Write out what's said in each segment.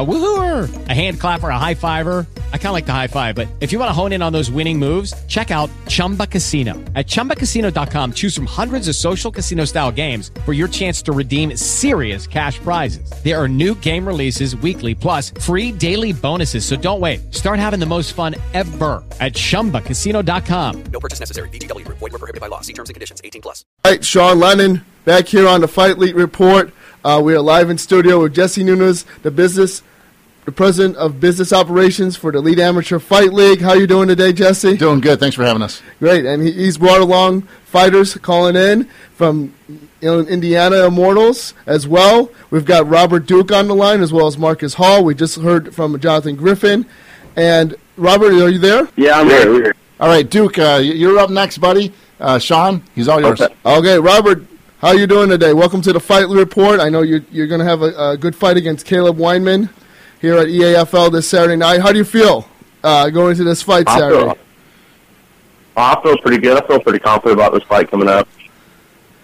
A woohooer, a hand clapper, a high fiver. I kind of like the high five, but if you want to hone in on those winning moves, check out Chumba Casino. At ChumbaCasino.com, choose from hundreds of social casino style games for your chance to redeem serious cash prizes. There are new game releases weekly, plus free daily bonuses. So don't wait. Start having the most fun ever at ChumbaCasino.com. No purchase necessary. VGW. Void were prohibited by law. See terms and conditions. 18 plus. All right, Sean Lennon back here on the Fight League Report. Uh, we are live in studio with Jesse Nunes, the business, the president of business operations for the Elite Amateur Fight League. How you doing today, Jesse? Doing good. Thanks for having us. Great, and he's brought along fighters calling in from Indiana Immortals as well. We've got Robert Duke on the line as well as Marcus Hall. We just heard from Jonathan Griffin. And Robert, are you there? Yeah, I'm here. All right, Duke, uh, you're up next, buddy. Uh, Sean, he's all yours. Okay. Okay, Robert, how you doing today? Welcome to the Fight Report. I know you're, you're going to have a, a good fight against Caleb Weinman here at EAFL this Saturday night. How do you feel uh, going into this fight I Saturday? feel, I feel pretty good. I feel pretty confident about this fight coming up.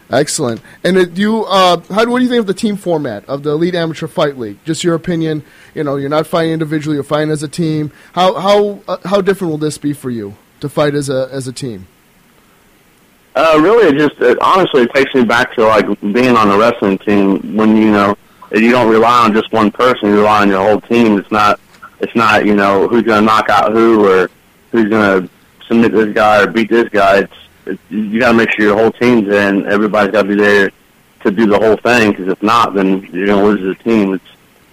Excellent. And it, you, uh, how what do you think of the team format of the Elite Amateur Fight League? Just your opinion. You know, you're not fighting individually; you're fighting as a team. How how uh, how different will this be for you to fight as a as a team? Uh, really, it just it, honestly, it takes me back to like being on a wrestling team when you know you don't rely on just one person; you rely on your whole team. It's not it's not you know who's going to knock out who or who's going to submit this guy or beat this guy. It's, you got to make sure your whole team's in. Everybody's got to be there to do the whole thing. Because if not, then you're going to lose a team. It's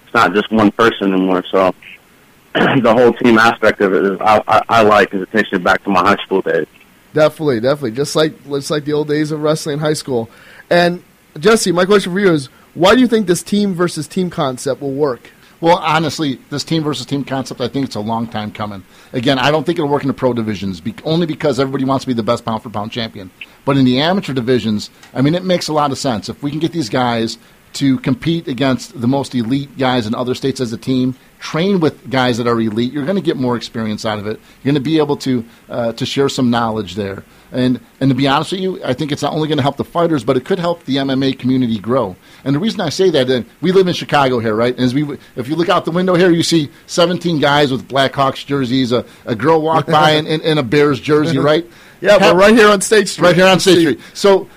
it's not just one person anymore. So the whole team aspect of it is I, I, I like because it takes me back to my high school days. Definitely, definitely. Just like just like the old days of wrestling in high school. And Jesse, my question for you is: Why do you think this team versus team concept will work? Well, honestly, this team versus team concept, I think it's a long time coming. Again, I don't think it'll work in the pro divisions, only because everybody wants to be the best pound for pound champion. But in the amateur divisions, I mean, it makes a lot of sense. If we can get these guys to compete against the most elite guys in other states as a team, train with guys that are elite, you're going to get more experience out of it. You're going to be able to uh, to share some knowledge there. And and to be honest with you, I think it's not only going to help the fighters, but it could help the MMA community grow. And the reason I say that, uh, we live in Chicago here, right? As we, if you look out the window here, you see 17 guys with Blackhawks jerseys, a, a girl walk by in, in, in a Bears jersey, right? Yeah, but right here on State Street, right here on State Street. So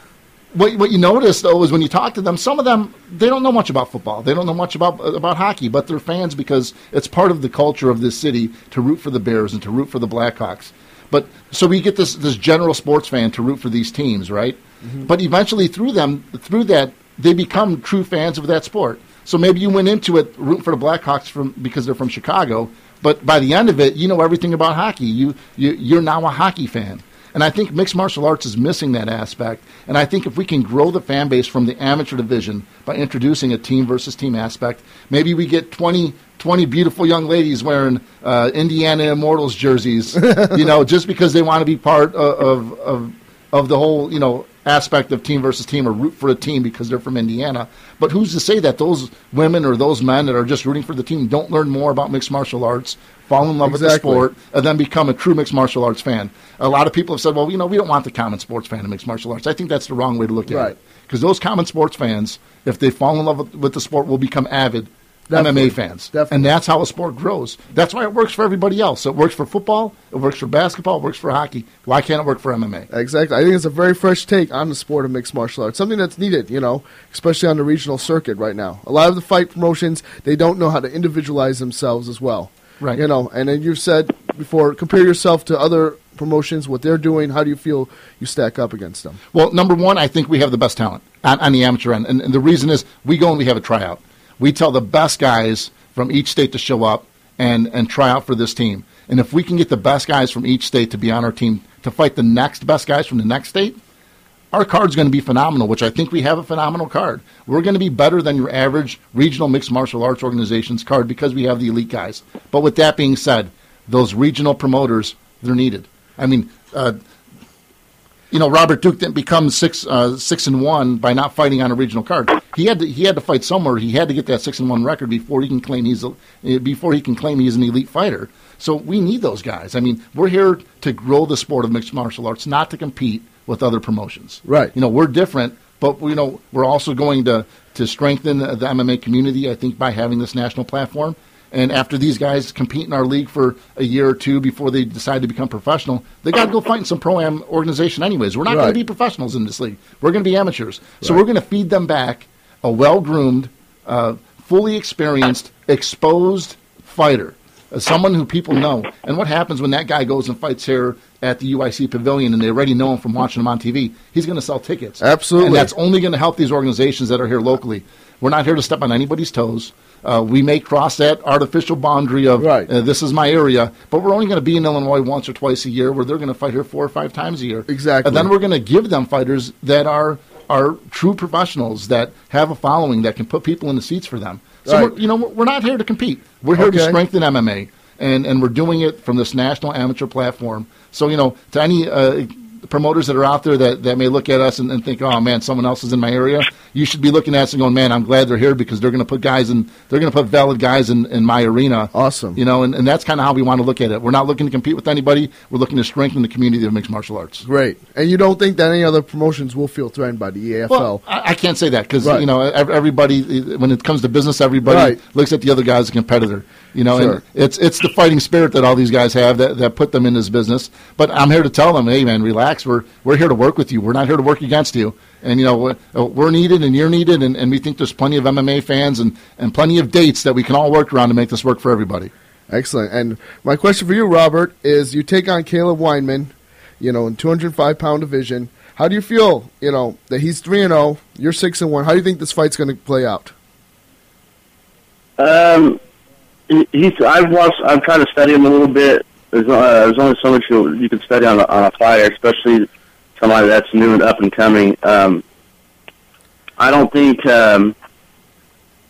what what you notice though is when you talk to them, some of them they don't know much about football. They don't know much about about hockey, but they're fans because it's part of the culture of this city to root for the Bears and to root for the Blackhawks. But so we get this this general sports fan to root for these teams, right? Mm-hmm. But eventually through them through that they become true fans of that sport. So maybe you went into it rooting for the Blackhawks from because they're from Chicago, but by the end of it, you know everything about hockey. You, you you're now a hockey fan. And I think mixed martial arts is missing that aspect. And I think if we can grow the fan base from the amateur division by introducing a team versus team aspect, maybe we get 20, 20 beautiful young ladies wearing uh, Indiana Immortals jerseys, you know, just because they want to be part of, of, of, of the whole, you know, aspect of team versus team or root for a team because they're from Indiana. But who's to say that those women or those men that are just rooting for the team don't learn more about mixed martial arts, fall in love with the sport, and then become a true mixed martial arts fan? A lot of people have said, well, you know, we don't want the common sports fan of mixed martial arts. I think that's the wrong way to look at Right. it. Because those common sports fans, if they fall in love with the sport, will become avid Definitely. MMA fans. Definitely. And that's how a sport grows. That's why it works for everybody else. It works for football, it works for basketball, it works for hockey. Why can't it work for MMA? Exactly. I think it's a very fresh take on the sport of mixed martial arts. Something that's needed, you know, especially on the regional circuit right now. A lot of the fight promotions, they don't know how to individualize themselves as well. Right. You know, and then you've said before, compare yourself to other promotions, what they're doing. How do you feel you stack up against them? Well, number one, I think we have the best talent on, on the amateur end. And, and the reason is we go and we have a tryout. We tell the best guys from each state to show up and, and try out for this team. And if we can get the best guys from each state to be on our team to fight the next best guys from the next state, our card's going to be phenomenal, which I think we have a phenomenal card. We're going to be better than your average regional mixed martial arts organization's card because we have the elite guys. But with that being said, those regional promoters, they're needed. I mean, uh, you know, Robert Duke didn't become six uh, six and one by not fighting on a regional card. He had to he had to fight somewhere. He had to get that six and one record before he can claim he's a, before he can claim he's an elite fighter. So we need those guys. I mean, we're here to grow the sport of mixed martial arts, not to compete with other promotions. Right. You know, we're different, but you know, we're also going to to strengthen the, the MMA community. I think by having this national platform. And after these guys compete in our league for a year or two before they decide to become professional, they got to go fight in some pro am organization anyways. We're not going to be professionals in this league. We're going to be amateurs. So Right. we're going to feed them back a well groomed, uh, fully experienced, exposed fighter, uh, someone who people know. And what happens when that guy goes and fights here at the UIC Pavilion and they already know him from watching him on TV? He's going to sell tickets. Absolutely. And that's only going to help these organizations that are here locally. We're not here to step on anybody's toes. Uh, we may cross that artificial boundary of Right. uh, this is my area, but we're only going to be in Illinois once or twice a year, where they're going to fight here four or five times a year. Exactly. And then we're going to give them fighters that are are true professionals that have a following that can put people in the seats for them. So Right. we're, you know we're we're not here to compete. We're here to strengthen MMA, and and we're doing it from this national amateur platform. So you know to any. Uh, Promoters that are out there that, that may look at us and, and think, oh man, someone else is in my area. You should be looking at us and going, man, I'm glad they're here because they're going to put guys in, they're going to put valid guys in, in my arena. Awesome. You know, and, and that's kind of how we want to look at it. We're not looking to compete with anybody. We're looking to strengthen the community of mixed martial arts. Great. And you don't think that any other promotions will feel threatened by the EAFL? Well, I, I can't say that because Right. you know everybody when it comes to business, everybody Right. looks at the other guy as a competitor. You know, Sure. and it's it's the fighting spirit that all these guys have that, that put them in this business. But I'm here to tell them, hey man, relax. We're we're here to work with you. We're not here to work against you. And you know we're, we're needed and you're needed, and, and we think there's plenty of MMA fans and, and plenty of dates that we can all work around to make this work for everybody. Excellent. And my question for you, Robert, is you take on Caleb Weinman, you know, in 205 pound division. How do you feel, you know, that he's 3 and 0, you're 6 and 1? How do you think this fight's going to play out? Um, he- he's. I've watched. I've tried to study him a little bit. There's, uh, there's only so much you, you can study on a, on a fighter, especially somebody that's new and up and coming. Um, I don't think. Um,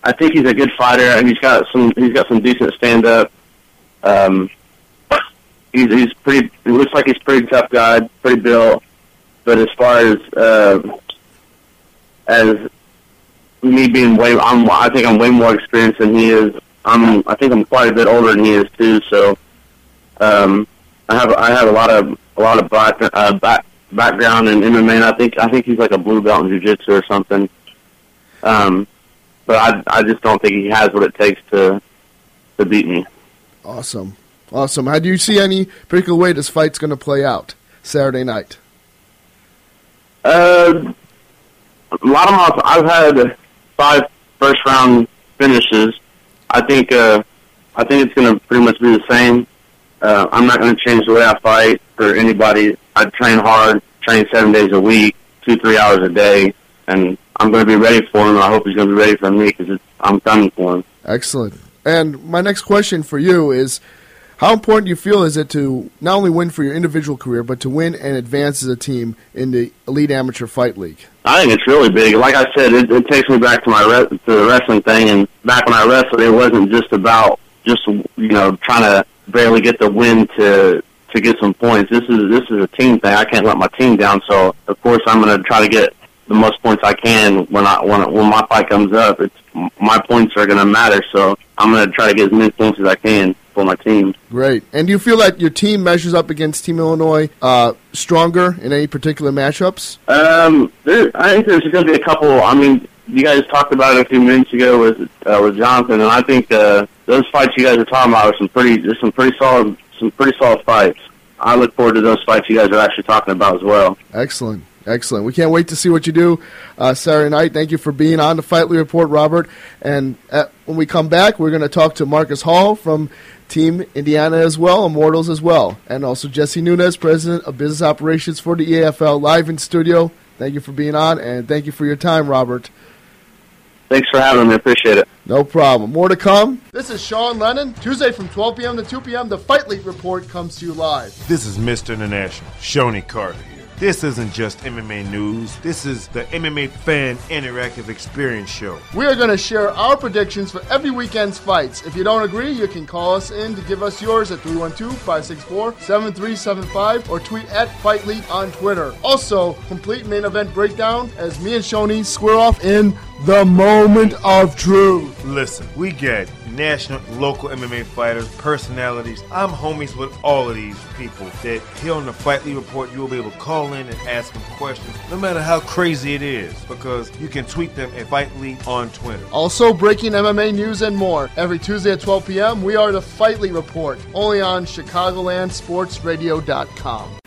I think he's a good fighter, and he's got some. He's got some decent stand up. Um, he's he's pretty. He looks like he's pretty tough guy, pretty built. But as far as uh, as me being way, I'm, I think I'm way more experienced than he is. I'm, I think I'm quite a bit older than he is too. So, um, I have, I have a lot of, a lot of back, uh, back, background in MMA. And I think, I think he's like a blue belt in jiu-jitsu or something. Um, but I, I just don't think he has what it takes to, to beat me. Awesome. Awesome. How do you see any particular way this fight's going to play out Saturday night? Uh, a lot of my, I've had five first round finishes. I think uh, I think it's going to pretty much be the same. Uh, I'm not going to change the way I fight for anybody. I train hard, train seven days a week, two three hours a day, and I'm going to be ready for him. I hope he's going to be ready for me because I'm coming for him. Excellent. And my next question for you is how important do you feel is it to not only win for your individual career, but to win and advance as a team in the Elite Amateur Fight League? I think it's really big. Like I said, it, it takes me back to my re- to the wrestling thing, and back when I wrestled, it wasn't just about just you know trying to barely get the win to to get some points. This is this is a team thing. I can't let my team down. So of course I'm going to try to get the most points I can when I when when my fight comes up. It's my points are going to matter. So I'm going to try to get as many points as I can for my team. Great. And do you feel that your team measures up against Team Illinois uh, stronger in any particular matchups? Um, there, I think there's going to be a couple. I mean, you guys talked about it a few minutes ago with uh, with Jonathan, and I think uh, those fights you guys are talking about are some pretty. There's some pretty solid, some pretty solid fights. I look forward to those fights you guys are actually talking about as well. Excellent. Excellent. We can't wait to see what you do uh, Saturday night. Thank you for being on the Fight League Report, Robert. And uh when we come back, we're going to talk to Marcus Hall from Team Indiana as well, Immortals as well, and also Jesse Nunez, President of Business Operations for the EAFL, live in studio. Thank you for being on, and thank you for your time, Robert. Thanks for having me. Appreciate it. No problem. More to come. This is Sean Lennon. Tuesday from 12 p.m. to 2 p.m., the Fight League Report comes to you live. This is Mr. International, Shoney Carter here. This isn't just MMA news. This is the MMA Fan Interactive Experience Show. We are going to share our predictions for every weekend's fights. If you don't agree, you can call us in to give us yours at 312-564-7375 or tweet at Fight League on Twitter. Also, complete main event breakdown as me and Shoney square off in the moment of truth. Listen, we get national, local MMA fighters, personalities. I'm homies with all of these people that here on the Fight League Report, you will be able to call in and ask them questions, no matter how crazy it is, because you can tweet them at Fight League on Twitter. Also, breaking MMA news and more. Every Tuesday at 12 p.m., we are the Fight League Report, only on ChicagolandSportsRadio.com.